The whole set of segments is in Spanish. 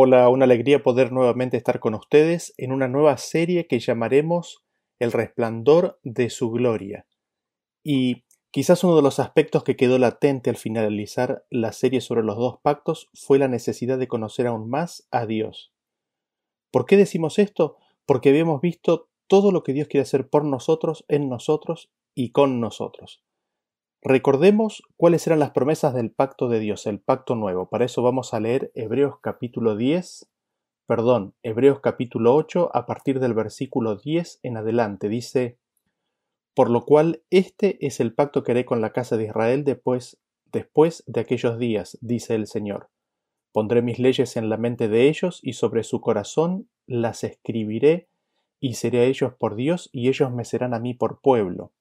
Hola, una alegría poder nuevamente estar con ustedes en una nueva serie que llamaremos El resplandor de su gloria. Y quizás uno de los aspectos que quedó latente al finalizar la serie sobre los dos pactos fue la necesidad de conocer aún más a Dios. ¿Por qué decimos esto? Porque habíamos visto todo lo que Dios quiere hacer por nosotros, en nosotros y con nosotros. Recordemos cuáles eran las promesas del pacto de Dios, el pacto nuevo. Para eso vamos a leer Hebreos capítulo 10, perdón, Hebreos capítulo 8 a partir del versículo 10 en adelante. Dice, por lo cual este es el pacto que haré con la casa de Israel después, después de aquellos días, dice el Señor. Pondré mis leyes en la mente de ellos y sobre su corazón las escribiré y seré a ellos por Dios y ellos me serán a mí por pueblo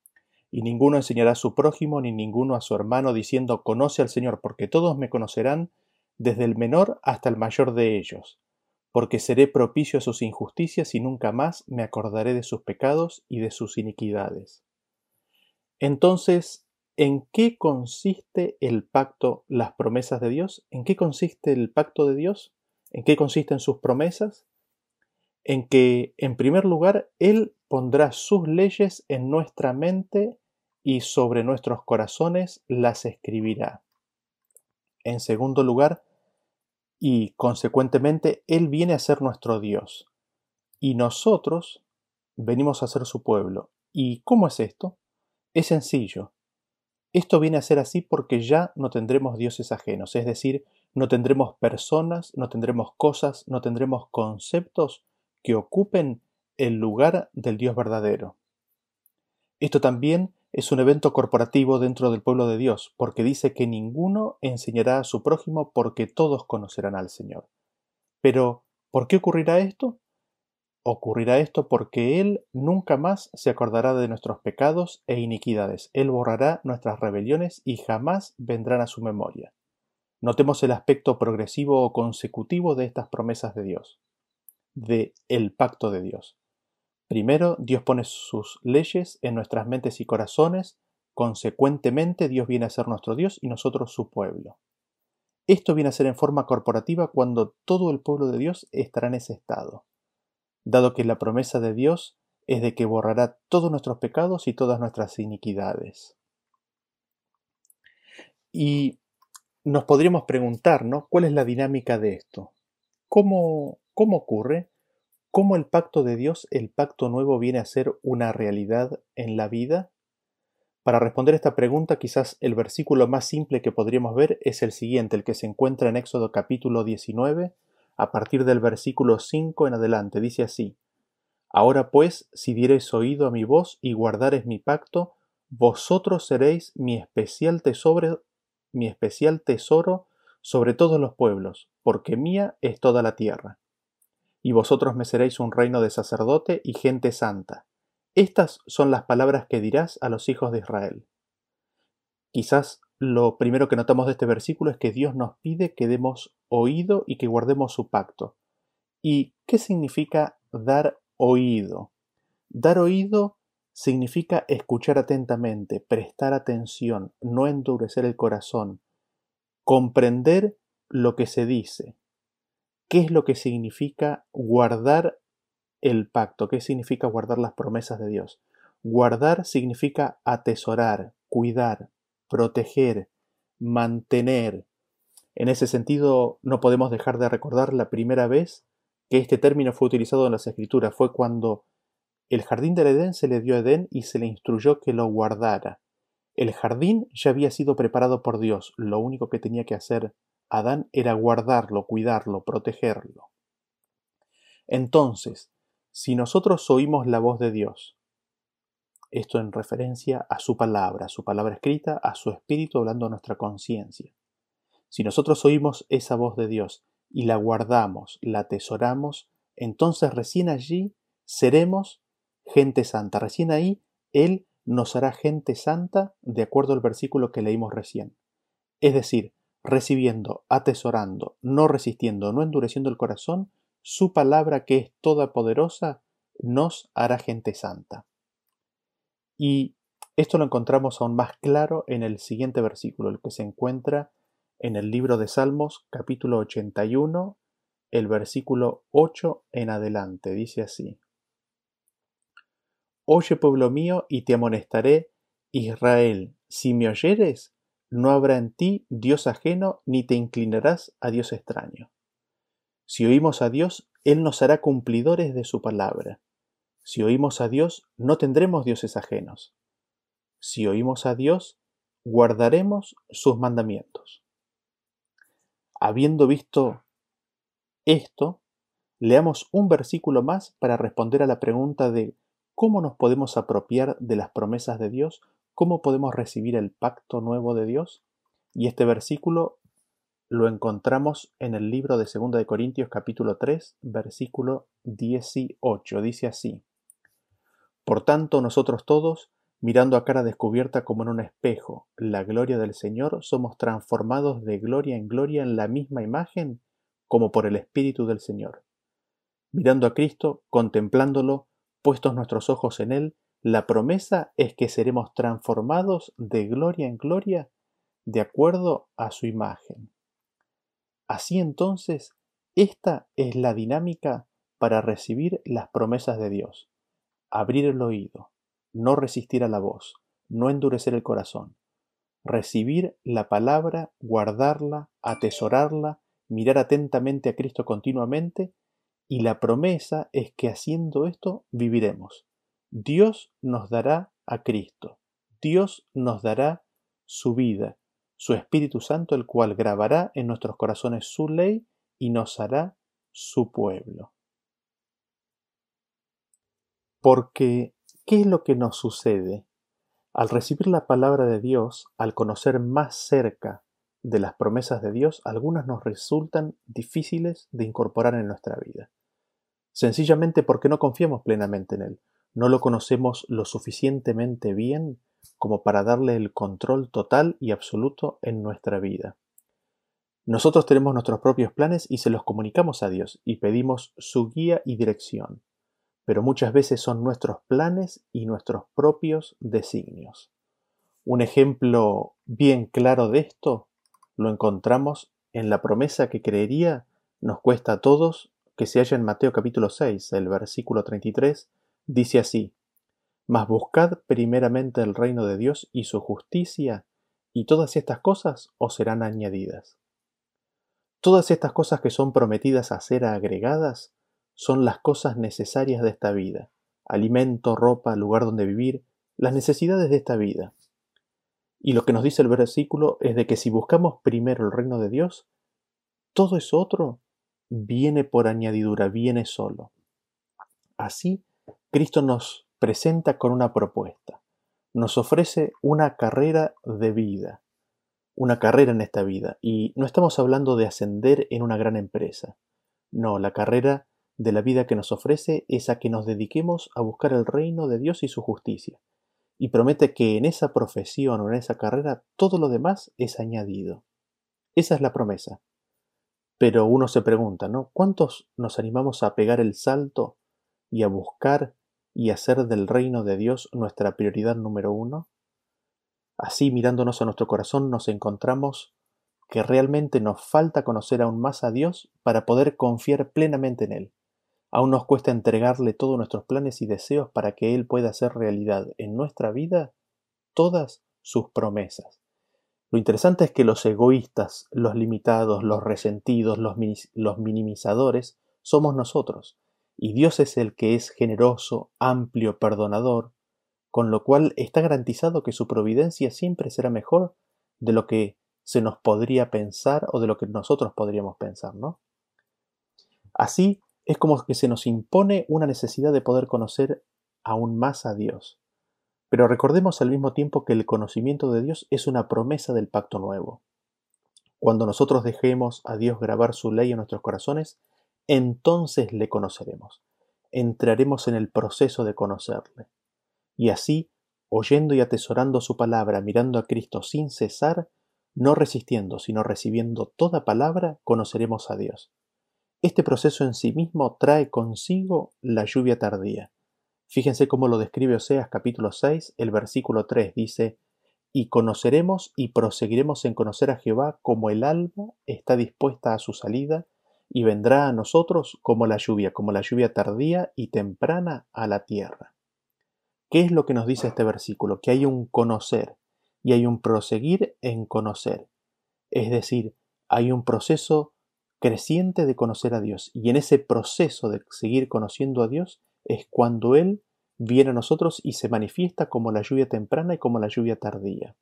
y ninguno enseñará a su prójimo ni ninguno a su hermano diciendo Conoce al Señor, porque todos me conocerán, desde el menor hasta el mayor de ellos, porque seré propicio a sus injusticias y nunca más me acordaré de sus pecados y de sus iniquidades. Entonces, ¿en qué consiste el pacto, las promesas de Dios? ¿En qué consiste el pacto de Dios? ¿En qué consisten sus promesas? En que, en primer lugar, Él pondrá sus leyes en nuestra mente y sobre nuestros corazones las escribirá. En segundo lugar, y consecuentemente Él viene a ser nuestro Dios, y nosotros venimos a ser su pueblo. ¿Y cómo es esto? Es sencillo. Esto viene a ser así porque ya no tendremos dioses ajenos, es decir, no tendremos personas, no tendremos cosas, no tendremos conceptos que ocupen el lugar del Dios verdadero. Esto también es un evento corporativo dentro del pueblo de Dios, porque dice que ninguno enseñará a su prójimo porque todos conocerán al Señor. Pero, ¿por qué ocurrirá esto? Ocurrirá esto porque Él nunca más se acordará de nuestros pecados e iniquidades. Él borrará nuestras rebeliones y jamás vendrán a su memoria. Notemos el aspecto progresivo o consecutivo de estas promesas de Dios, de el pacto de Dios. Primero, Dios pone sus leyes en nuestras mentes y corazones, consecuentemente Dios viene a ser nuestro Dios y nosotros su pueblo. Esto viene a ser en forma corporativa cuando todo el pueblo de Dios estará en ese estado, dado que la promesa de Dios es de que borrará todos nuestros pecados y todas nuestras iniquidades. Y nos podríamos preguntar, ¿no? ¿Cuál es la dinámica de esto? ¿Cómo, cómo ocurre? ¿Cómo el pacto de Dios, el pacto nuevo, viene a ser una realidad en la vida? Para responder esta pregunta, quizás el versículo más simple que podríamos ver es el siguiente, el que se encuentra en Éxodo capítulo 19, a partir del versículo 5 en adelante. Dice así, Ahora pues, si diereis oído a mi voz y guardareis mi pacto, vosotros seréis mi especial tesoro, mi especial tesoro sobre todos los pueblos, porque mía es toda la tierra y vosotros me seréis un reino de sacerdote y gente santa. Estas son las palabras que dirás a los hijos de Israel. Quizás lo primero que notamos de este versículo es que Dios nos pide que demos oído y que guardemos su pacto. ¿Y qué significa dar oído? Dar oído significa escuchar atentamente, prestar atención, no endurecer el corazón, comprender lo que se dice, ¿Qué es lo que significa guardar el pacto? ¿Qué significa guardar las promesas de Dios? Guardar significa atesorar, cuidar, proteger, mantener. En ese sentido, no podemos dejar de recordar la primera vez que este término fue utilizado en las Escrituras. Fue cuando el jardín del Edén se le dio a Edén y se le instruyó que lo guardara. El jardín ya había sido preparado por Dios. Lo único que tenía que hacer Adán era guardarlo, cuidarlo, protegerlo. Entonces, si nosotros oímos la voz de Dios, esto en referencia a su palabra, a su palabra escrita, a su espíritu hablando a nuestra conciencia. Si nosotros oímos esa voz de Dios y la guardamos, la atesoramos, entonces recién allí seremos gente santa. Recién ahí Él nos hará gente santa de acuerdo al versículo que leímos recién. Es decir, recibiendo, atesorando, no resistiendo, no endureciendo el corazón, su palabra que es toda poderosa, nos hará gente santa. Y esto lo encontramos aún más claro en el siguiente versículo, el que se encuentra en el libro de Salmos capítulo 81 el versículo 8 en adelante. Dice así. Oye pueblo mío, y te amonestaré, Israel, si me oyeres, no habrá en ti Dios ajeno, ni te inclinarás a Dios extraño. Si oímos a Dios, Él nos hará cumplidores de su palabra. Si oímos a Dios, no tendremos dioses ajenos. Si oímos a Dios, guardaremos sus mandamientos. Habiendo visto esto, leamos un versículo más para responder a la pregunta de cómo nos podemos apropiar de las promesas de Dios, cómo podemos recibir el pacto nuevo de Dios. Y este versículo lo encontramos en el libro de 2 de Corintios capítulo 3, versículo 18. Dice así: Por tanto, nosotros todos, mirando a cara descubierta como en un espejo la gloria del Señor, somos transformados de gloria en gloria en la misma imagen como por el Espíritu del Señor. Mirando a Cristo, contemplándolo, puestos nuestros ojos en Él, la promesa es que seremos transformados de gloria en gloria de acuerdo a su imagen. Así entonces, esta es la dinámica para recibir las promesas de Dios. Abrir el oído, no resistir a la voz, no endurecer el corazón. Recibir la palabra, guardarla, atesorarla, mirar atentamente a Cristo continuamente y la promesa es que haciendo esto viviremos. Dios nos dará a Cristo. Dios nos dará su vida, su Espíritu Santo, el cual grabará en nuestros corazones su ley y nos hará su pueblo. Porque ¿Qué es lo que nos sucede? Al recibir la palabra de Dios, al conocer más cerca de las promesas de Dios, algunas nos resultan difíciles de incorporar en nuestra vida. Sencillamente porque no confiamos plenamente en Él, no lo conocemos lo suficientemente bien como para darle el control total y absoluto en nuestra vida. Nosotros tenemos nuestros propios planes y se los comunicamos a Dios y pedimos su guía y dirección pero muchas veces son nuestros planes y nuestros propios designios. Un ejemplo bien claro de esto lo encontramos en la promesa que creería nos cuesta a todos que se halla en Mateo capítulo 6, el versículo 33, dice así, Mas buscad primeramente el reino de Dios y su justicia, y todas estas cosas os serán añadidas. Todas estas cosas que son prometidas a ser agregadas son las cosas necesarias de esta vida, alimento, ropa, lugar donde vivir, las necesidades de esta vida. Y lo que nos dice el versículo es de que si buscamos primero el reino de Dios, todo eso otro viene por añadidura, viene solo. Así, Cristo nos presenta con una propuesta, nos ofrece una carrera de vida, una carrera en esta vida, y no estamos hablando de ascender en una gran empresa, no, la carrera de la vida que nos ofrece es a que nos dediquemos a buscar el reino de Dios y su justicia, y promete que en esa profesión o en esa carrera todo lo demás es añadido. Esa es la promesa. Pero uno se pregunta, ¿no? ¿Cuántos nos animamos a pegar el salto y a buscar y hacer del reino de Dios nuestra prioridad número uno? Así, mirándonos a nuestro corazón, nos encontramos que realmente nos falta conocer aún más a Dios para poder confiar plenamente en Él. Aún nos cuesta entregarle todos nuestros planes y deseos para que Él pueda hacer realidad en nuestra vida todas sus promesas. Lo interesante es que los egoístas, los limitados, los resentidos, los, minimizadores, somos nosotros, y Dios es el que es generoso, amplio, perdonador, con lo cual está garantizado que su providencia siempre será mejor de lo que se nos podría pensar o de lo que nosotros podríamos pensar, ¿no? Así, es como que se nos impone una necesidad de poder conocer aún más a Dios. Pero recordemos al mismo tiempo que el conocimiento de Dios es una promesa del pacto nuevo. Cuando nosotros dejemos a Dios grabar su ley en nuestros corazones, entonces le conoceremos. Entraremos en el proceso de conocerle. Y así, oyendo y atesorando su palabra, mirando a Cristo sin cesar, no resistiendo, sino recibiendo toda palabra, conoceremos a Dios. Este proceso en sí mismo trae consigo la lluvia tardía. Fíjense cómo lo describe Oseas capítulo 6, el versículo 3 dice, y conoceremos y proseguiremos en conocer a Jehová como el alma está dispuesta a su salida y vendrá a nosotros como la lluvia, como la lluvia tardía y temprana a la tierra. ¿Qué es lo que nos dice este versículo? Que hay un conocer y hay un proseguir en conocer. Es decir, hay un proceso creciente de conocer a Dios y en ese proceso de seguir conociendo a Dios es cuando Él viene a nosotros y se manifiesta como la lluvia temprana y como la lluvia tardía.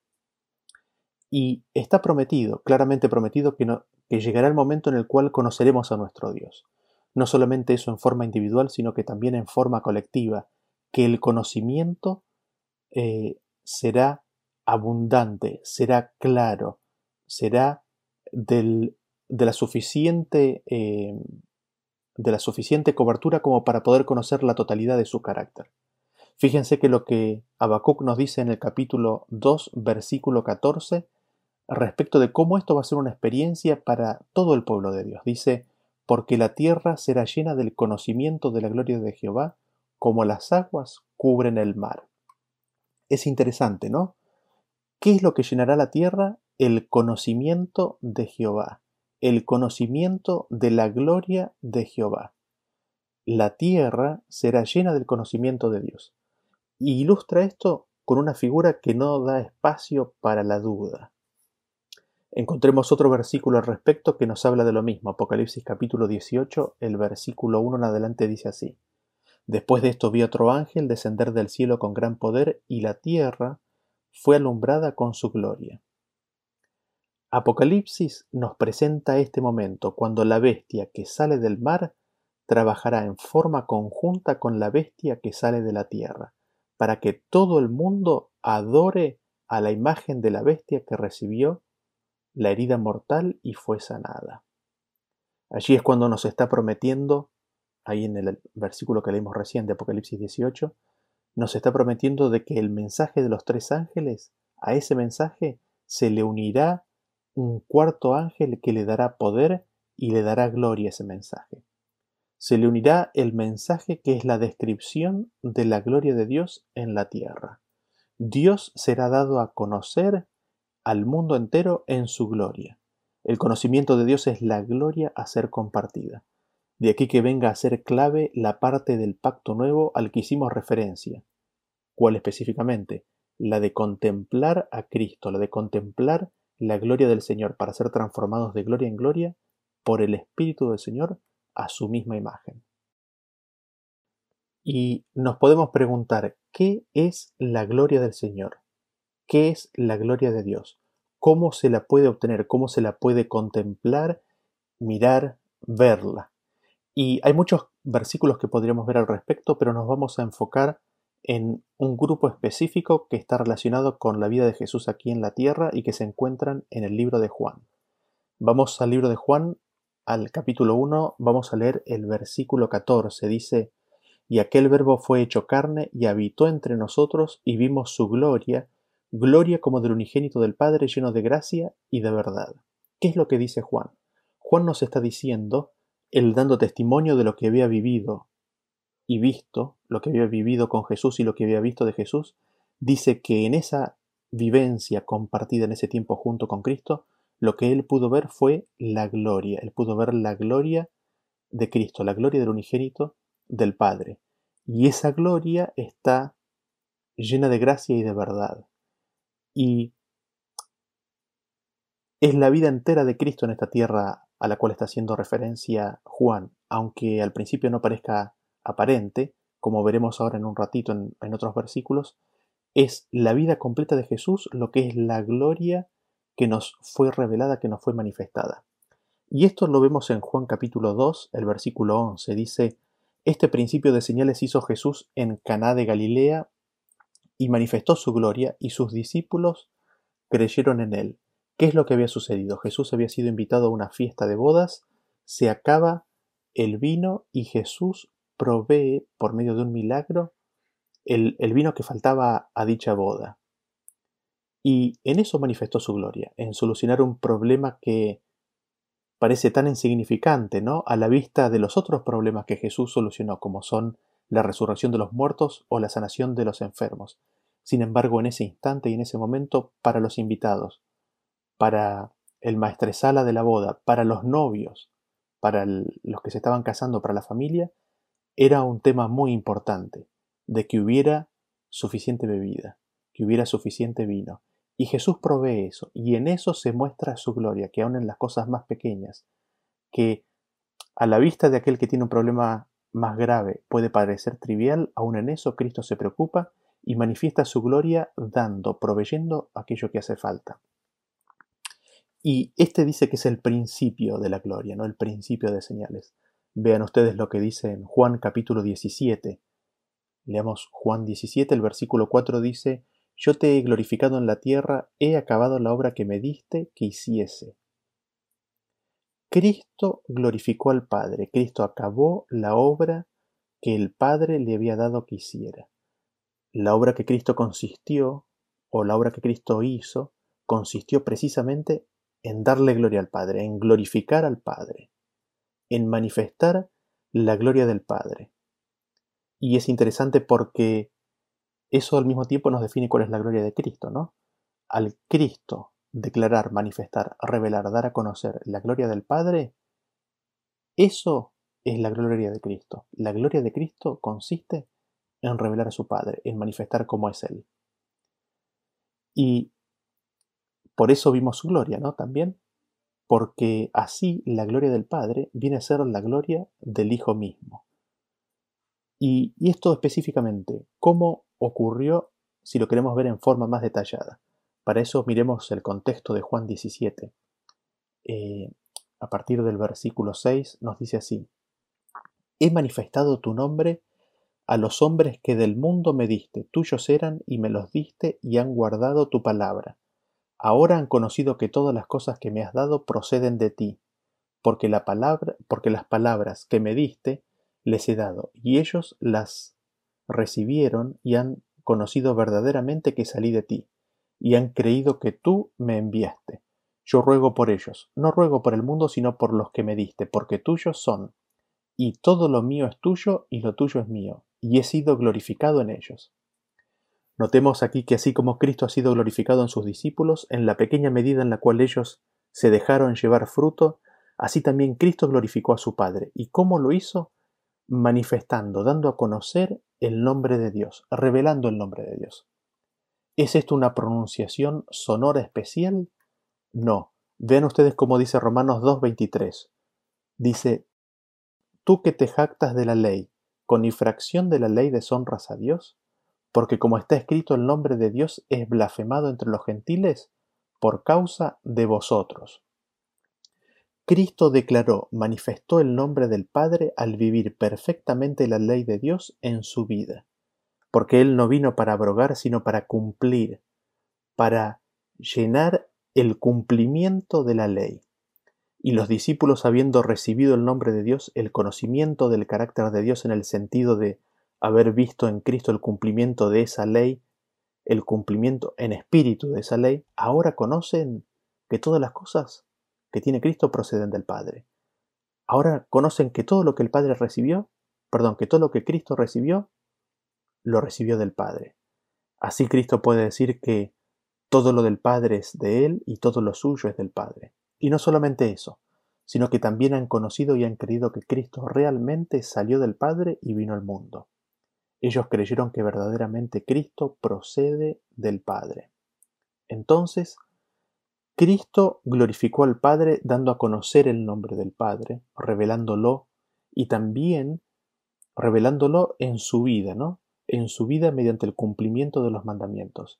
Y está prometido, claramente prometido, que, que llegará el momento en el cual conoceremos a nuestro Dios. No solamente eso en forma individual, sino que también en forma colectiva, que el conocimiento eh, será abundante, será claro, será de, la suficiente, eh, de la suficiente cobertura como para poder conocer la totalidad de su carácter. Fíjense que lo que Habacuc nos dice en el capítulo 2, versículo 14, respecto de cómo esto va a ser una experiencia para todo el pueblo de Dios. Dice, porque la tierra será llena del conocimiento de la gloria de Jehová, como las aguas cubren el mar. Es interesante, ¿no? ¿Qué es lo que llenará la tierra? El conocimiento de Jehová, el conocimiento de la gloria de Jehová. La tierra será llena del conocimiento de Dios. Y ilustra esto con una figura que no da espacio para la duda. Encontremos otro versículo al respecto que nos habla de lo mismo. Apocalipsis capítulo 18, el versículo 1 en adelante dice así. Después de esto vi otro ángel descender del cielo con gran poder y la tierra fue alumbrada con su gloria. Apocalipsis nos presenta este momento cuando la bestia que sale del mar trabajará en forma conjunta con la bestia que sale de la tierra para que todo el mundo adore a la imagen de la bestia que recibió la herida mortal y fue sanada. Allí es cuando nos está prometiendo, ahí en el versículo que leímos recién de Apocalipsis 18, nos está prometiendo de que el mensaje de los tres ángeles, a ese mensaje se le unirá un cuarto ángel que le dará poder y le dará gloria a ese mensaje se le unirá el mensaje que es la descripción de la gloria de Dios en la tierra. Dios será dado a conocer al mundo entero en su gloria. El conocimiento de Dios es la gloria a ser compartida. De aquí que venga a ser clave la parte del pacto nuevo al que hicimos referencia. ¿Cuál específicamente? La de contemplar a Cristo, la de contemplar la gloria del Señor para ser transformados de gloria en gloria por el Espíritu del Señor a su misma imagen. Y nos podemos preguntar, ¿qué es la gloria del Señor? ¿Qué es la gloria de Dios? ¿Cómo se la puede obtener? ¿Cómo se la puede contemplar, mirar, verla? Y hay muchos versículos que podríamos ver al respecto, pero nos vamos a enfocar en un grupo específico que está relacionado con la vida de Jesús aquí en la tierra y que se encuentran en el libro de Juan. Vamos al libro de Juan al capítulo 1 vamos a leer el versículo 14. Dice, Y aquel verbo fue hecho carne y habitó entre nosotros y vimos su gloria, gloria como del unigénito del Padre lleno de gracia y de verdad. ¿Qué es lo que dice Juan? Juan nos está diciendo, él dando testimonio de lo que había vivido y visto, lo que había vivido con Jesús y lo que había visto de Jesús, dice que en esa vivencia compartida en ese tiempo junto con Cristo, lo que él pudo ver fue la gloria, él pudo ver la gloria de Cristo, la gloria del unigénito del Padre. Y esa gloria está llena de gracia y de verdad. Y es la vida entera de Cristo en esta tierra a la cual está haciendo referencia Juan, aunque al principio no parezca aparente, como veremos ahora en un ratito en, en otros versículos, es la vida completa de Jesús lo que es la gloria que nos fue revelada, que nos fue manifestada. Y esto lo vemos en Juan capítulo 2, el versículo 11. Dice, Este principio de señales hizo Jesús en Caná de Galilea y manifestó su gloria y sus discípulos creyeron en él. ¿Qué es lo que había sucedido? Jesús había sido invitado a una fiesta de bodas, se acaba el vino y Jesús provee por medio de un milagro el, el vino que faltaba a dicha boda. Y en eso manifestó su gloria, en solucionar un problema que parece tan insignificante, ¿no? A la vista de los otros problemas que Jesús solucionó, como son la resurrección de los muertos o la sanación de los enfermos. Sin embargo, en ese instante y en ese momento, para los invitados, para el maestresala de la boda, para los novios, para los que se estaban casando, para la familia, era un tema muy importante, de que hubiera suficiente bebida, que hubiera suficiente vino. Y Jesús provee eso, y en eso se muestra su gloria, que aun en las cosas más pequeñas, que a la vista de aquel que tiene un problema más grave puede parecer trivial, aun en eso Cristo se preocupa y manifiesta su gloria dando, proveyendo aquello que hace falta. Y este dice que es el principio de la gloria, no el principio de señales. Vean ustedes lo que dice en Juan capítulo 17. Leamos Juan 17, el versículo 4 dice, Yo te he glorificado en la tierra, he acabado la obra que me diste que hiciese. Cristo glorificó al Padre, Cristo acabó la obra que el Padre le había dado que hiciera. La obra que Cristo consistió, o la obra que Cristo hizo, consistió precisamente en darle gloria al Padre, en glorificar al Padre, en manifestar la gloria del Padre. Y es interesante porque eso al mismo tiempo nos define cuál es la gloria de Cristo, ¿no? Al Cristo declarar, manifestar, revelar, dar a conocer la gloria del Padre, eso es la gloria de Cristo. La gloria de Cristo consiste en revelar a su Padre, en manifestar cómo es Él. Y por eso vimos su gloria, ¿no? También, porque así la gloria del Padre viene a ser la gloria del Hijo mismo. Y, y esto específicamente, ¿cómo ocurrió si lo queremos ver en forma más detallada? Para eso miremos el contexto de Juan 17. Eh, a partir del versículo 6 nos dice así, He manifestado tu nombre a los hombres que del mundo me diste, tuyos eran y me los diste y han guardado tu palabra. Ahora han conocido que todas las cosas que me has dado proceden de ti, porque la palabra, porque las palabras que me diste les he dado, y ellos las recibieron y han conocido verdaderamente que salí de ti, y han creído que tú me enviaste. Yo ruego por ellos, no ruego por el mundo, sino por los que me diste, porque tuyos son, y todo lo mío es tuyo y lo tuyo es mío, y he sido glorificado en ellos. Notemos aquí que así como Cristo ha sido glorificado en sus discípulos, en la pequeña medida en la cual ellos se dejaron llevar fruto, así también Cristo glorificó a su Padre. ¿Y cómo lo hizo? Manifestando, dando a conocer el nombre de Dios, revelando el nombre de Dios. ¿Es esto una pronunciación sonora especial? No. Vean ustedes cómo dice Romanos 2.23. Dice, tú que te jactas de la ley, con infracción de la ley deshonras a Dios? Porque como está escrito el nombre de Dios es blasfemado entre los gentiles por causa de vosotros. Cristo declaró, manifestó el nombre del Padre al vivir perfectamente la ley de Dios en su vida, porque Él no vino para abrogar, sino para cumplir, para llenar el cumplimiento de la ley. Y los discípulos, habiendo recibido el nombre de Dios, el conocimiento del carácter de Dios en el sentido de haber visto en Cristo el cumplimiento de esa ley, el cumplimiento en espíritu de esa ley, ahora conocen que todas las cosas que tiene Cristo proceden del Padre. Ahora conocen que todo lo que el Padre recibió, perdón, que todo lo que Cristo recibió, lo recibió del Padre. Así Cristo puede decir que todo lo del Padre es de Él y todo lo suyo es del Padre. Y no solamente eso, sino que también han conocido y han creído que Cristo realmente salió del Padre y vino al mundo. Ellos creyeron que verdaderamente Cristo procede del Padre. Entonces, Cristo glorificó al Padre dando a conocer el nombre del Padre, revelándolo y también revelándolo en su vida, ¿no? En su vida mediante el cumplimiento de los mandamientos.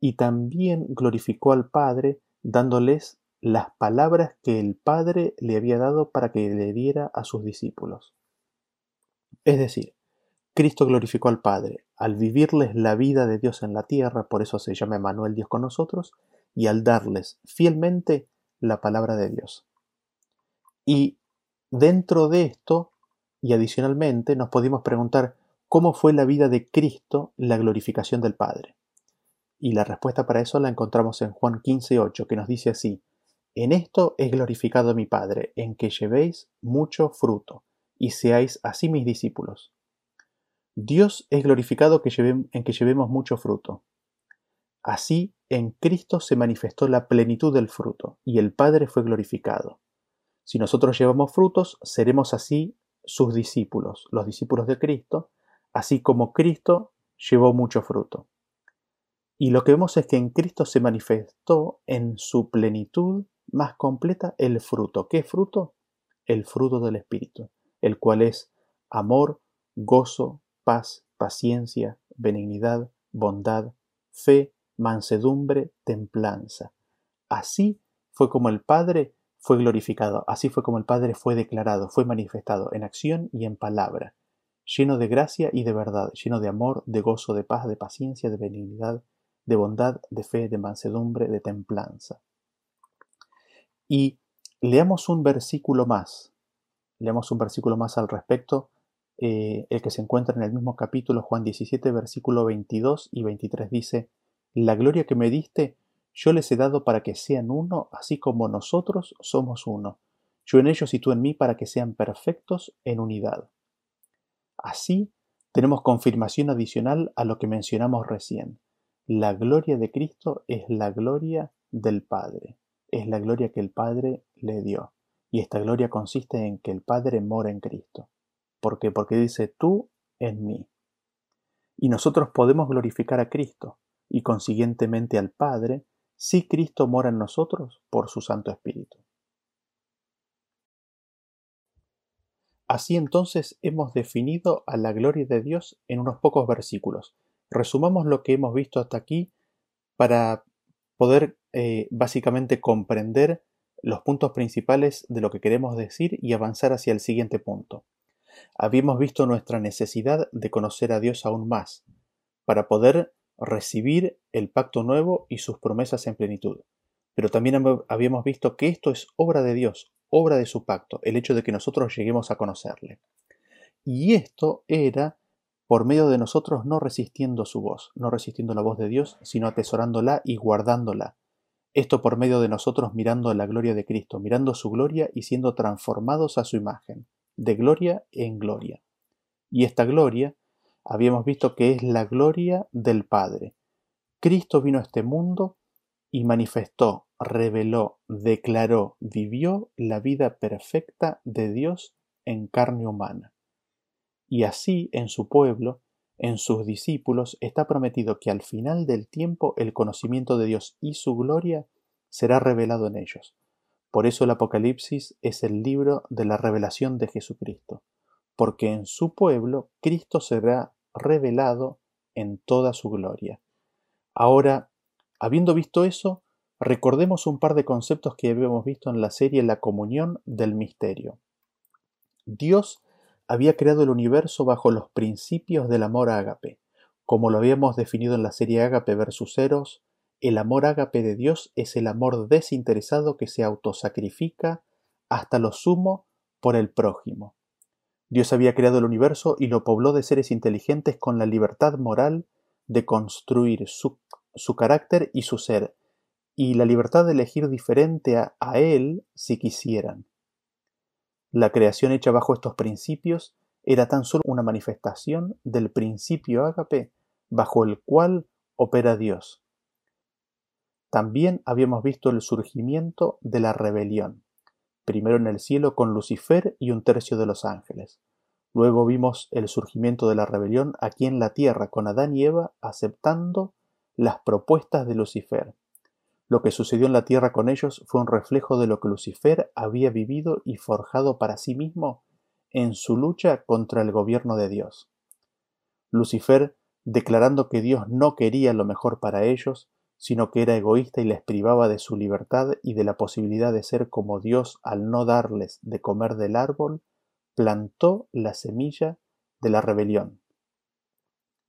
Y también glorificó al Padre dándoles las palabras que el Padre le había dado para que le diera a sus discípulos. Es decir, Cristo glorificó al Padre al vivirles la vida de Dios en la tierra, por eso se llama Emanuel Dios con nosotros, y al darles fielmente la palabra de Dios. Y dentro de esto, y adicionalmente, nos podemos preguntar cómo fue la vida de Cristo la glorificación del Padre. Y la respuesta para eso la encontramos en Juan 15.8, que nos dice así, en esto es glorificado mi Padre, en que llevéis mucho fruto, y seáis así mis discípulos. Dios es glorificado en que llevemos mucho fruto. Así en Cristo se manifestó la plenitud del fruto, y el Padre fue glorificado. Si nosotros llevamos frutos, seremos así sus discípulos, los discípulos de Cristo, así como Cristo llevó mucho fruto. Y lo que vemos es que en Cristo se manifestó en su plenitud más completa el fruto. ¿Qué fruto? El fruto del Espíritu, el cual es amor, gozo, paz, paciencia, benignidad, bondad, fe, mansedumbre, templanza. Así fue como el Padre fue glorificado, así fue como el Padre fue declarado, fue manifestado en acción y en palabra, lleno de gracia y de verdad, lleno de amor, de gozo, de paz, de paciencia, de benignidad, de bondad, de fe, de mansedumbre, de templanza. Y leamos un versículo más, leamos un versículo más al respecto, eh, el que se encuentra en el mismo capítulo, Juan 17, versículo 22 y 23 dice, La gloria que me diste, yo les he dado para que sean uno, así como nosotros somos uno, yo en ellos y tú en mí, para que sean perfectos en unidad. Así tenemos confirmación adicional a lo que mencionamos recién. La gloria de Cristo es la gloria del Padre, es la gloria que el Padre le dio. Y esta gloria consiste en que el Padre mora en Cristo. ¿Por qué? Porque dice tú en mí. Y nosotros podemos glorificar a Cristo y consiguientemente al Padre si Cristo mora en nosotros por su Santo Espíritu. Así entonces hemos definido a la gloria de Dios en unos pocos versículos. Resumamos lo que hemos visto hasta aquí para poder eh, básicamente comprender los puntos principales de lo que queremos decir y avanzar hacia el siguiente punto. Habíamos visto nuestra necesidad de conocer a Dios aún más, para poder recibir el pacto nuevo y sus promesas en plenitud. Pero también habíamos visto que esto es obra de Dios, obra de su pacto, el hecho de que nosotros lleguemos a conocerle. Y esto era por medio de nosotros no resistiendo su voz, no resistiendo la voz de Dios, sino atesorándola y guardándola. Esto por medio de nosotros mirando la gloria de Cristo, mirando su gloria y siendo transformados a su imagen, de gloria en gloria. Y esta gloria habíamos visto que es la gloria del Padre. Cristo vino a este mundo y manifestó, reveló, declaró, vivió la vida perfecta de Dios en carne humana. Y así en su pueblo, en sus discípulos, está prometido que al final del tiempo el conocimiento de Dios y su gloria será revelado en ellos. Por eso el Apocalipsis es el libro de la revelación de Jesucristo porque en su pueblo Cristo será revelado en toda su gloria. Ahora, habiendo visto eso, recordemos un par de conceptos que habíamos visto en la serie La comunión del misterio. Dios había creado el universo bajo los principios del amor ágape. Como lo habíamos definido en la serie Ágape versus Eros, el amor ágape de Dios es el amor desinteresado que se autosacrifica hasta lo sumo por el prójimo. Dios había creado el universo y lo pobló de seres inteligentes con la libertad moral de construir su, carácter y su ser, y la libertad de elegir diferente a, Él si quisieran. La creación hecha bajo estos principios era tan solo una manifestación del principio ágape bajo el cual opera Dios. También habíamos visto el surgimiento de la rebelión primero en el cielo con Lucifer y un tercio de los ángeles. Luego vimos el surgimiento de la rebelión aquí en la tierra con Adán y Eva aceptando las propuestas de Lucifer. Lo que sucedió en la tierra con ellos fue un reflejo de lo que Lucifer había vivido y forjado para sí mismo en su lucha contra el gobierno de Dios. Lucifer, declarando que Dios no quería lo mejor para ellos, sino que era egoísta y les privaba de su libertad y de la posibilidad de ser como Dios al no darles de comer del árbol, plantó la semilla de la rebelión.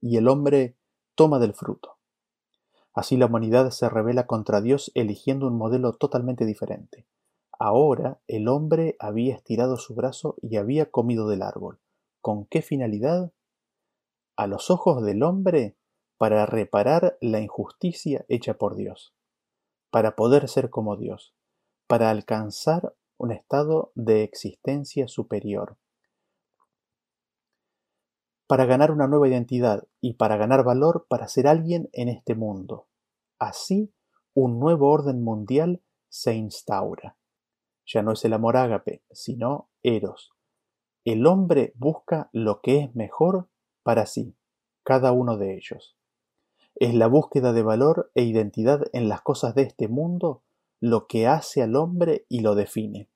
Y el hombre toma del fruto. Así la humanidad se revela contra Dios eligiendo un modelo totalmente diferente. Ahora el hombre había estirado su brazo y había comido del árbol. ¿Con qué finalidad? A los ojos del hombre para reparar la injusticia hecha por Dios, para poder ser como Dios, para alcanzar un estado de existencia superior, para ganar una nueva identidad y para ganar valor para ser alguien en este mundo. Así, un nuevo orden mundial se instaura. ya no es el amor ágape, sino eros. El hombre busca lo que es mejor para sí, cada uno de ellos. Es la búsqueda de valor e identidad en las cosas de este mundo lo que hace al hombre y lo define.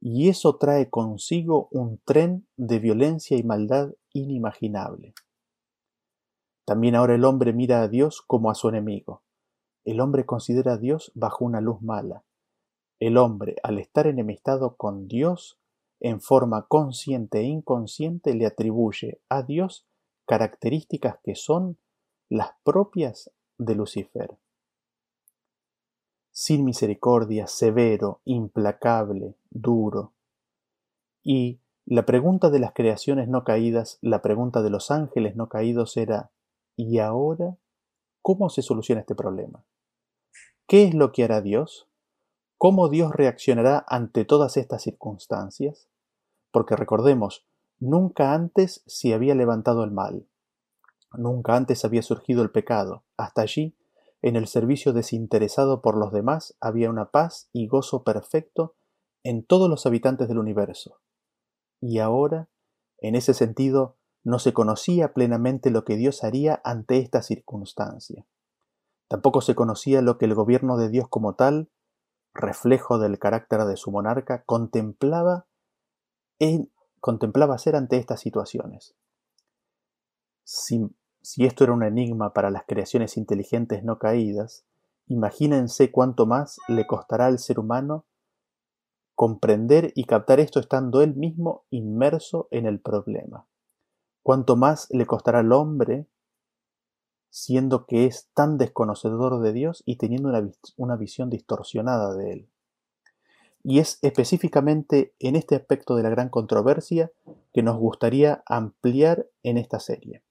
Y eso trae consigo un tren de violencia y maldad inimaginable. También ahora el hombre mira a Dios como a su enemigo. El hombre considera a Dios bajo una luz mala. El hombre, al estar enemistado con Dios, en forma consciente e inconsciente le atribuye a Dios características que son las propias de Lucifer. Sin misericordia, severo, implacable, duro. Y la pregunta de las creaciones no caídas, la pregunta de los ángeles no caídos era ¿Y ahora cómo se soluciona este problema? ¿Qué es lo que hará Dios? ¿Cómo Dios reaccionará ante todas estas circunstancias? Porque recordemos, nunca antes se había levantado el mal, nunca antes había surgido el pecado. Hasta allí, en el servicio desinteresado por los demás, había una paz y gozo perfecto en todos los habitantes del universo. Y ahora, en ese sentido, no se conocía plenamente lo que Dios haría ante esta circunstancia. Tampoco se conocía lo que el gobierno de Dios como tal, reflejo del carácter de su monarca, contemplaba, en, contemplaba hacer ante estas situaciones. Si, si esto era un enigma para las creaciones inteligentes no caídas, imagínense cuánto más le costará al ser humano comprender y captar esto estando él mismo inmerso en el problema cuánto más le costará al hombre siendo que es tan desconocedor de Dios y teniendo una, una, visión distorsionada de Él. Y es específicamente en este aspecto de la gran controversia que nos gustaría ampliar en esta serie.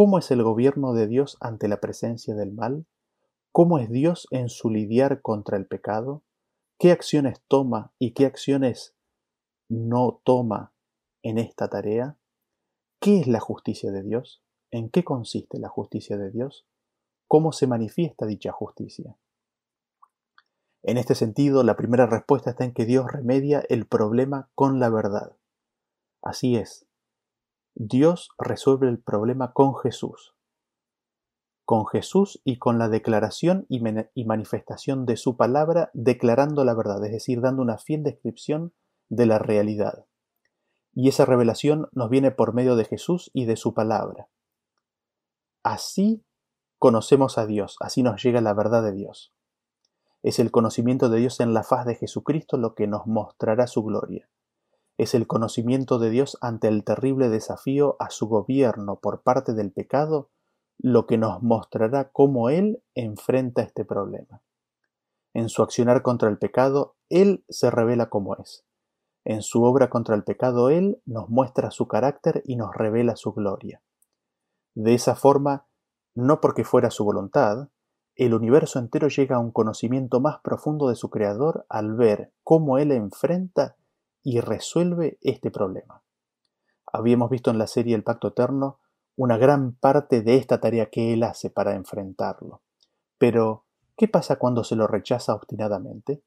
¿Cómo es el gobierno de Dios ante la presencia del mal? ¿Cómo es Dios en su lidiar contra el pecado? ¿Qué acciones toma y qué acciones no toma en esta tarea? ¿Qué es la justicia de Dios? ¿En qué consiste la justicia de Dios? ¿Cómo se manifiesta dicha justicia? En este sentido, la primera respuesta está en que Dios remedia el problema con la verdad. Así es, Dios resuelve el problema con Jesús. Con Jesús y con la declaración y, manifestación de su palabra, declarando la verdad, es decir, dando una fiel descripción de la realidad y esa revelación nos viene por medio de Jesús y de su palabra. Así conocemos a Dios, así nos llega la verdad de Dios. Es el conocimiento de Dios en la faz de Jesucristo lo que nos mostrará su gloria. Es el conocimiento de Dios ante el terrible desafío a su gobierno por parte del pecado lo que nos mostrará cómo Él enfrenta este problema. En su accionar contra el pecado, Él se revela como es. En su obra contra el pecado Él nos muestra su carácter y nos revela su gloria. De esa forma, no porque fuera su voluntad, el universo entero llega a un conocimiento más profundo de su Creador al ver cómo Él enfrenta y resuelve este problema. Habíamos visto en la serie El Pacto Eterno una gran parte de esta tarea que Él hace para enfrentarlo. Pero, ¿qué pasa cuando se lo rechaza obstinadamente?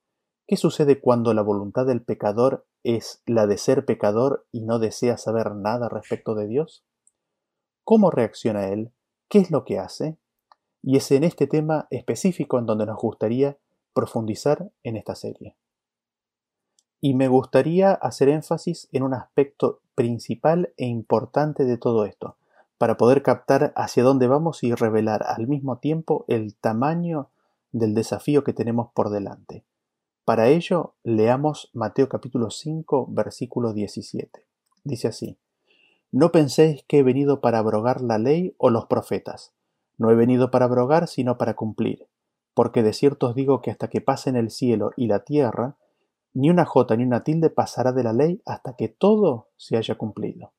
¿Qué sucede cuando la voluntad del pecador es la de ser pecador y no desea saber nada respecto de Dios? ¿Cómo reacciona él? ¿Qué es lo que hace? Y es en este tema específico en donde nos gustaría profundizar en esta serie. Y me gustaría hacer énfasis en un aspecto principal e importante de todo esto, para poder captar hacia dónde vamos y revelar al mismo tiempo el tamaño del desafío que tenemos por delante. Para ello, leamos Mateo capítulo 5, versículo 17. Dice así, No penséis que he venido para abrogar la ley o los profetas. No he venido para abrogar, sino para cumplir. Porque de cierto os digo que hasta que pasen el cielo y la tierra, ni una jota ni una tilde pasará de la ley hasta que todo se haya cumplido.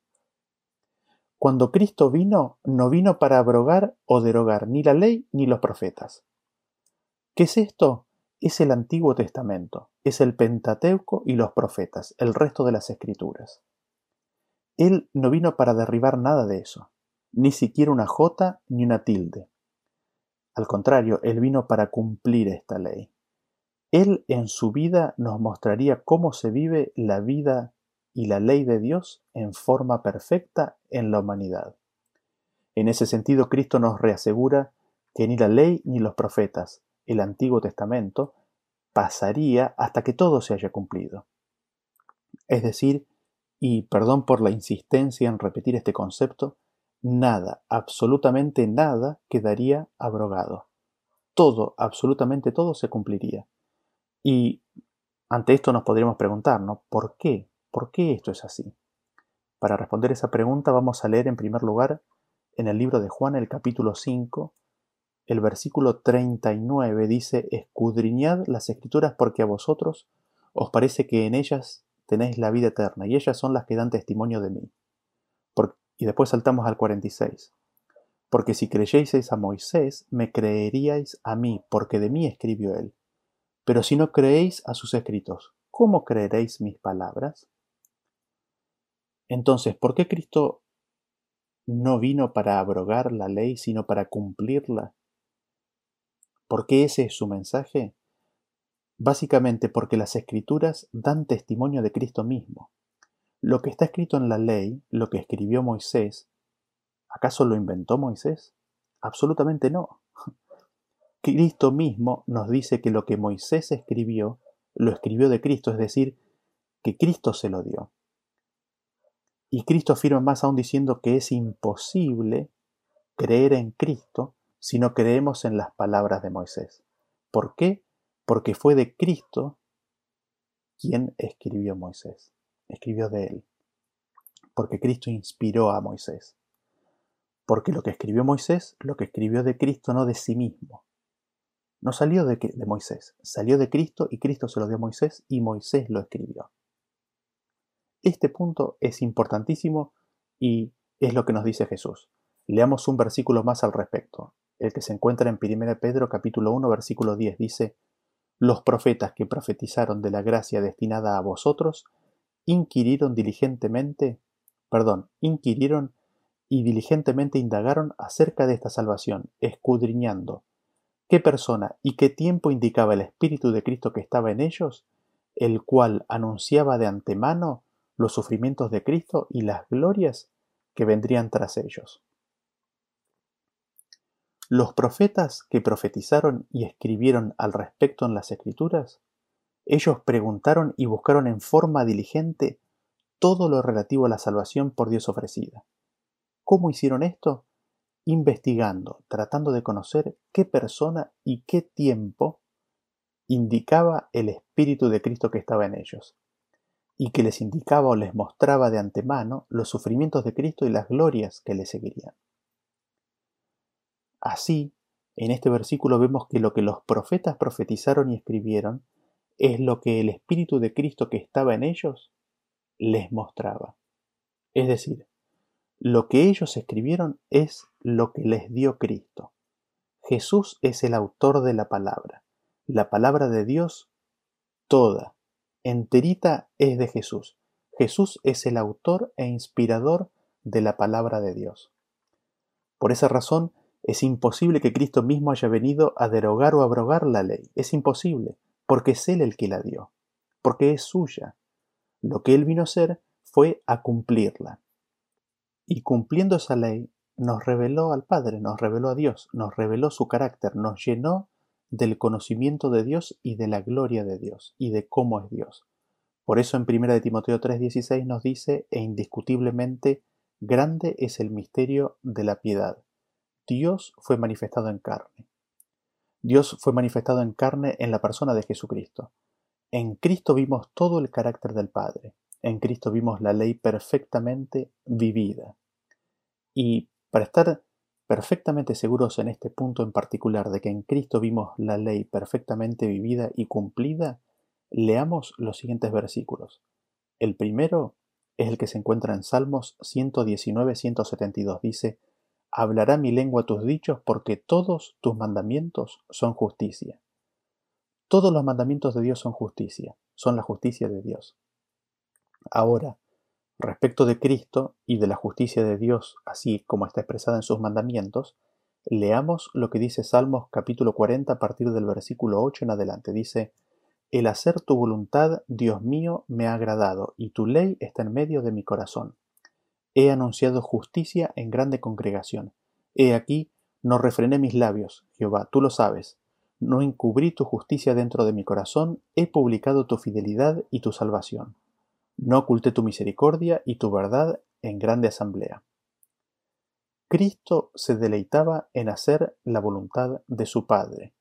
Cuando Cristo vino, no vino para abrogar o derogar ni la ley ni los profetas. ¿Qué es esto? es el Antiguo Testamento, es el Pentateuco y los profetas, el resto de las escrituras. Él no vino para derribar nada de eso, ni siquiera una jota ni una tilde. Al contrario, Él vino para cumplir esta ley. Él en su vida nos mostraría cómo se vive la vida y la ley de Dios en forma perfecta en la humanidad. En ese sentido, Cristo nos reasegura que ni la ley ni los profetas, el Antiguo Testamento, pasaría hasta que todo se haya cumplido. Es decir, y perdón por la insistencia en repetir este concepto, nada, absolutamente nada quedaría abrogado. Todo, absolutamente todo se cumpliría. Y ante esto nos podríamos preguntar, ¿no? ¿Por qué? ¿Por qué esto es así? Para responder esa pregunta vamos a leer en primer lugar en el libro de Juan el capítulo 5, el versículo 39 dice, escudriñad las escrituras porque a vosotros os parece que en ellas tenéis la vida eterna y ellas son las que dan testimonio de mí. y después saltamos al 46. Porque si creyeseis a Moisés, me creeríais a mí, porque de mí escribió él. Pero si no creéis a sus escritos, ¿cómo creeréis mis palabras? Entonces, ¿por qué Cristo no vino para abrogar la ley, sino para cumplirla? ¿Por qué ese es su mensaje? Básicamente porque las escrituras dan testimonio de Cristo mismo. Lo que está escrito en la ley, lo que escribió Moisés, ¿acaso lo inventó Moisés? Absolutamente no. Cristo mismo nos dice que lo que Moisés escribió, lo escribió de Cristo, es decir, que Cristo se lo dio. Y Cristo afirma más aún diciendo que es imposible creer en Cristo si no creemos en las palabras de Moisés. ¿Por qué? Porque fue de Cristo quien escribió Moisés. Escribió de él. Porque Cristo inspiró a Moisés. Porque lo que escribió Moisés, lo que escribió de Cristo, no de sí mismo. No salió de, Moisés, salió de Cristo y Cristo se lo dio a Moisés y Moisés lo escribió. Este punto es importantísimo y es lo que nos dice Jesús. Leamos un versículo más al respecto. El que se encuentra en 1 Pedro capítulo 1 versículo 10 dice, Los profetas que profetizaron de la gracia destinada a vosotros, inquirieron diligentemente, perdón, inquirieron y diligentemente indagaron acerca de esta salvación, escudriñando qué persona y qué tiempo indicaba el Espíritu de Cristo que estaba en ellos, el cual anunciaba de antemano los sufrimientos de Cristo y las glorias que vendrían tras ellos. Los profetas que profetizaron y escribieron al respecto en las Escrituras, ellos preguntaron y buscaron en forma diligente todo lo relativo a la salvación por Dios ofrecida. ¿Cómo hicieron esto? Investigando, tratando de conocer qué persona y qué tiempo indicaba el Espíritu de Cristo que estaba en ellos, y que les indicaba o les mostraba de antemano los sufrimientos de Cristo y las glorias que le seguirían. Así, en este versículo vemos que lo que los profetas profetizaron y escribieron es lo que el Espíritu de Cristo que estaba en ellos les mostraba. Es decir, lo que ellos escribieron es lo que les dio Cristo. Jesús es el autor de la palabra. La palabra de Dios toda enterita es de Jesús. Jesús es el autor e inspirador de la palabra de Dios. Por esa razón, es imposible que Cristo mismo haya venido a derogar o abrogar la ley. Es imposible, porque es Él el que la dio, porque es suya. Lo que Él vino a hacer fue a cumplirla. Y cumpliendo esa ley, nos reveló al Padre, nos reveló a Dios, nos reveló su carácter, nos llenó del conocimiento de Dios y de la gloria de Dios y de cómo es Dios. Por eso en 1 de Timoteo 3:16 nos dice, e indiscutiblemente grande es el misterio de la piedad. Dios fue manifestado en carne. Dios fue manifestado en carne en la persona de Jesucristo. En Cristo vimos todo el carácter del Padre. En Cristo vimos la ley perfectamente vivida. Y para estar perfectamente seguros en este punto en particular de que en Cristo vimos la ley perfectamente vivida y cumplida, leamos los siguientes versículos. El primero es el que se encuentra en Salmos 119-172. Dice, Hablará mi lengua tus dichos porque todos tus mandamientos son justicia. Todos los mandamientos de Dios son justicia, son la justicia de Dios. Ahora, Respecto de Cristo y de la justicia de Dios, así como está expresada en sus mandamientos, leamos lo que dice Salmos capítulo 40 a partir del versículo 8 en adelante. Dice, el hacer tu voluntad, Dios mío, me ha agradado, y tu ley está en medio de mi corazón. He anunciado justicia en grande congregación. He aquí, no refrené mis labios, Jehová, tú lo sabes. No encubrí tu justicia dentro de mi corazón, he publicado tu fidelidad y tu salvación. No oculté tu misericordia y tu verdad en grande asamblea. Cristo se deleitaba en hacer la voluntad de su Padre.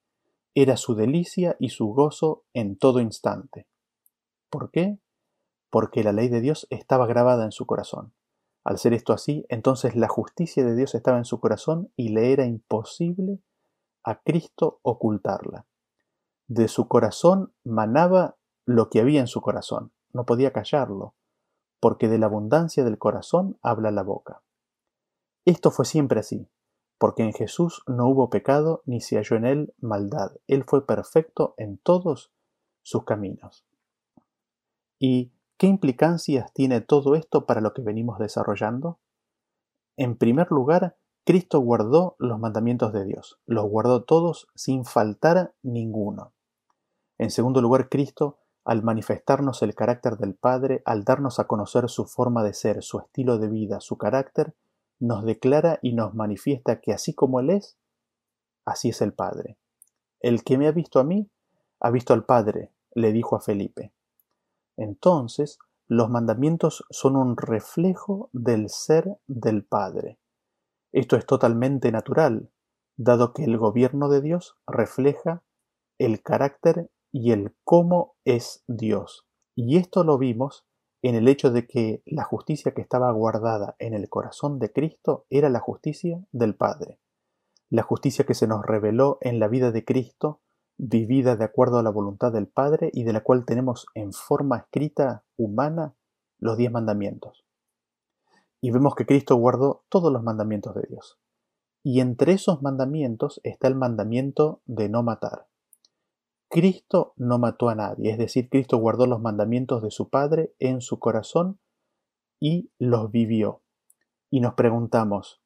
Era su delicia y su gozo en todo instante. ¿Por qué? Porque la ley de Dios estaba grabada en su corazón. Al ser esto así, entonces la justicia de Dios estaba en su corazón y le era imposible a Cristo ocultarla. De su corazón manaba lo que había en su corazón, no podía callarlo, porque de la abundancia del corazón habla la boca. Esto fue siempre así, porque en Jesús no hubo pecado ni se halló en él maldad. Él fue perfecto en todos sus caminos. ¿Y qué implicancias tiene todo esto para lo que venimos desarrollando? En primer lugar, Cristo guardó los mandamientos de Dios, los guardó todos sin faltar ninguno. En segundo lugar, Cristo, al manifestarnos el carácter del Padre, al darnos a conocer su forma de ser, su estilo de vida, su carácter, nos declara y nos manifiesta que así como Él es, así es el Padre. El que me ha visto a mí, ha visto al Padre, le dijo a Felipe. Entonces, los mandamientos son un reflejo del ser del Padre. Esto es totalmente natural, dado que el gobierno de Dios refleja el carácter y el cómo es Dios. Y esto lo vimos en el hecho de que la justicia que estaba guardada en el corazón de Cristo era la justicia del Padre. La justicia que se nos reveló en la vida de Cristo, vivida de acuerdo a la voluntad del Padre y de la cual tenemos en forma escrita humana los diez mandamientos. Y vemos que Cristo guardó todos los mandamientos de Dios. Y entre esos mandamientos está el mandamiento de no matar. Cristo no mató a nadie, es decir, Cristo guardó los mandamientos de su Padre en su corazón y los vivió. Y nos preguntamos,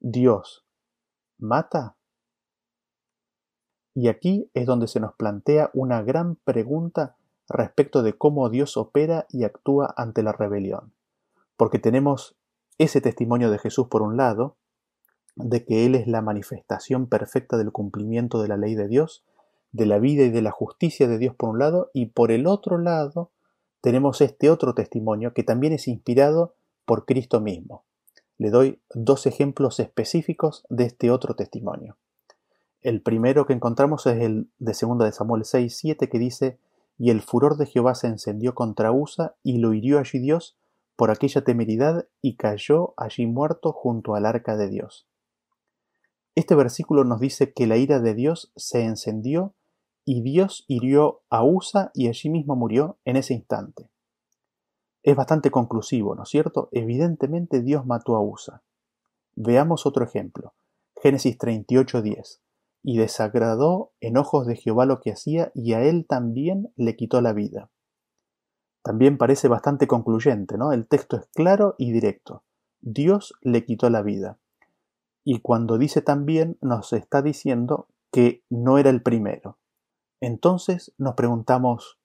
¿Dios mata? Y aquí es donde se nos plantea una gran pregunta respecto de cómo Dios opera y actúa ante la rebelión. Porque tenemos ese testimonio de Jesús por un lado, de que Él es la manifestación perfecta del cumplimiento de la ley de Dios, de la vida y de la justicia de Dios por un lado, y por el otro lado tenemos este otro testimonio que también es inspirado por Cristo mismo. Le doy dos ejemplos específicos de este otro testimonio. El primero que encontramos es el de 2 de Samuel 6, 7 que dice, y el furor de Jehová se encendió contra Usa y lo hirió allí Dios por aquella temeridad y cayó allí muerto junto al arca de Dios. Este versículo nos dice que la ira de Dios se encendió y Dios hirió a Usa y allí mismo murió en ese instante. Es bastante conclusivo, ¿no es cierto? Evidentemente Dios mató a Usa. Veamos otro ejemplo. Génesis 38:10. Y desagradó en ojos de Jehová lo que hacía y a él también le quitó la vida. También parece bastante concluyente, ¿no? El texto es claro y directo. Dios le quitó la vida. Y cuando dice también nos está diciendo que no era el primero. Entonces nos preguntamos,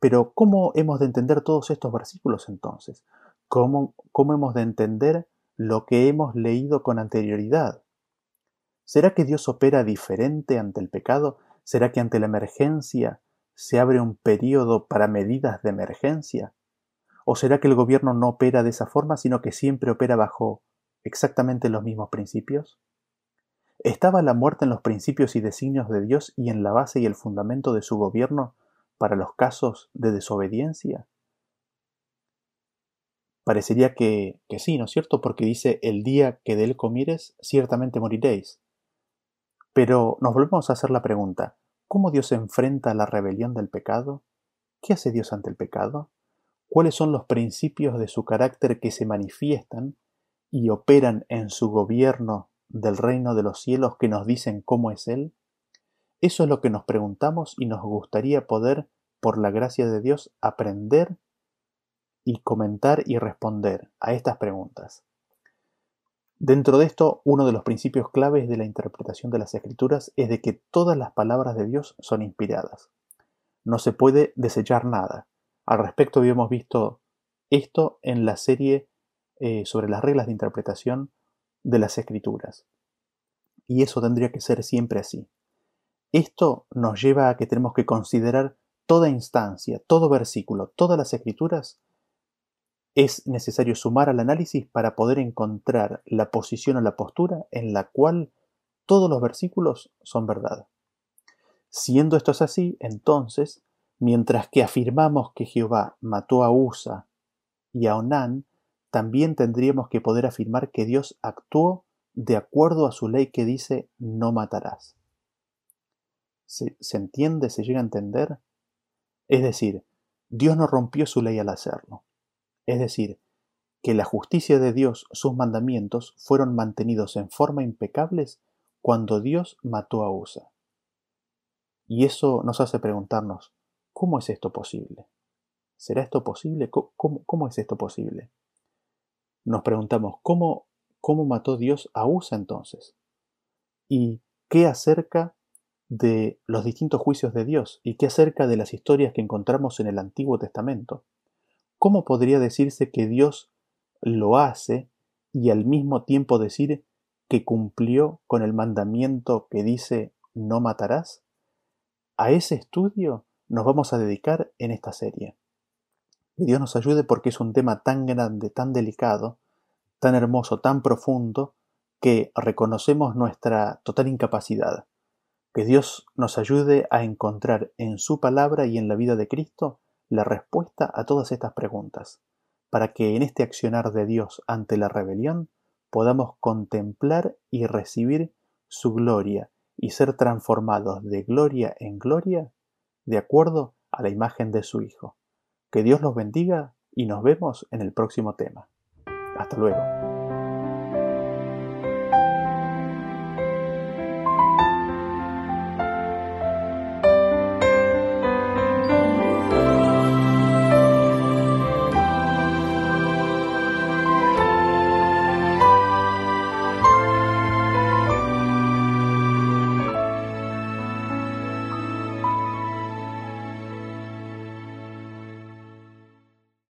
pero ¿cómo hemos de entender todos estos versículos entonces? ¿Cómo, cómo hemos de entender lo que hemos leído con anterioridad? ¿Será que Dios opera diferente ante el pecado? ¿Será que ante la emergencia se abre un periodo para medidas de emergencia? ¿O será que el gobierno no opera de esa forma, sino que siempre opera bajo exactamente los mismos principios? ¿Estaba la muerte en los principios y designios de Dios y en la base y el fundamento de su gobierno para los casos de desobediencia? Parecería que, que sí, ¿no es cierto? Porque dice, el día que de él comieres, ciertamente moriréis. Pero nos volvemos a hacer la pregunta, ¿cómo Dios enfrenta la rebelión del pecado? ¿Qué hace Dios ante el pecado? ¿Cuáles son los principios de su carácter que se manifiestan y operan en su gobierno del reino de los cielos que nos dicen cómo es Él? Eso es lo que nos preguntamos y nos gustaría poder, por la gracia de Dios, aprender y comentar y responder a estas preguntas. Dentro de esto, uno de los principios claves de la interpretación de las escrituras es de que todas las palabras de Dios son inspiradas. no se puede desechar nada. Al respecto habíamos visto esto en la serie eh, sobre las reglas de interpretación de las escrituras. Y eso tendría que ser siempre así. Esto nos lleva a que tenemos que considerar toda instancia, todo versículo, todas las escrituras. Es necesario sumar al análisis para poder encontrar la posición o la postura en la cual todos los versículos son verdad. Siendo esto así, entonces, mientras que afirmamos que Jehová mató a Usa y a Onán, también tendríamos que poder afirmar que Dios actuó de acuerdo a su ley que dice no matarás. ¿Se, ¿Se, entiende? ¿Se llega a entender? Es decir, Dios no rompió su ley al hacerlo. Es decir, que la justicia de Dios, sus mandamientos, fueron mantenidos en forma impecables cuando Dios mató a Usa. Y eso nos hace preguntarnos, ¿cómo es esto posible? ¿Será esto posible? ¿Cómo, es esto posible? Nos preguntamos, ¿cómo, ¿cómo mató Dios a Usa entonces? ¿Y qué acerca de los distintos juicios de Dios? ¿Y qué acerca de las historias que encontramos en el Antiguo Testamento? ¿Cómo podría decirse que Dios lo hace y al mismo tiempo decir que cumplió con el mandamiento que dice no matarás? A ese estudio nos vamos a dedicar en esta serie. Que Dios nos ayude porque es un tema tan grande, tan delicado, tan hermoso, tan profundo, que reconocemos nuestra total incapacidad. Que Dios nos ayude a encontrar en su palabra y en la vida de Cristo la respuesta a todas estas preguntas, para que en este accionar de Dios ante la rebelión podamos contemplar y recibir su gloria y ser transformados de gloria en gloria de acuerdo a la imagen de su Hijo. Que Dios los bendiga y nos vemos en el próximo tema. Hasta luego.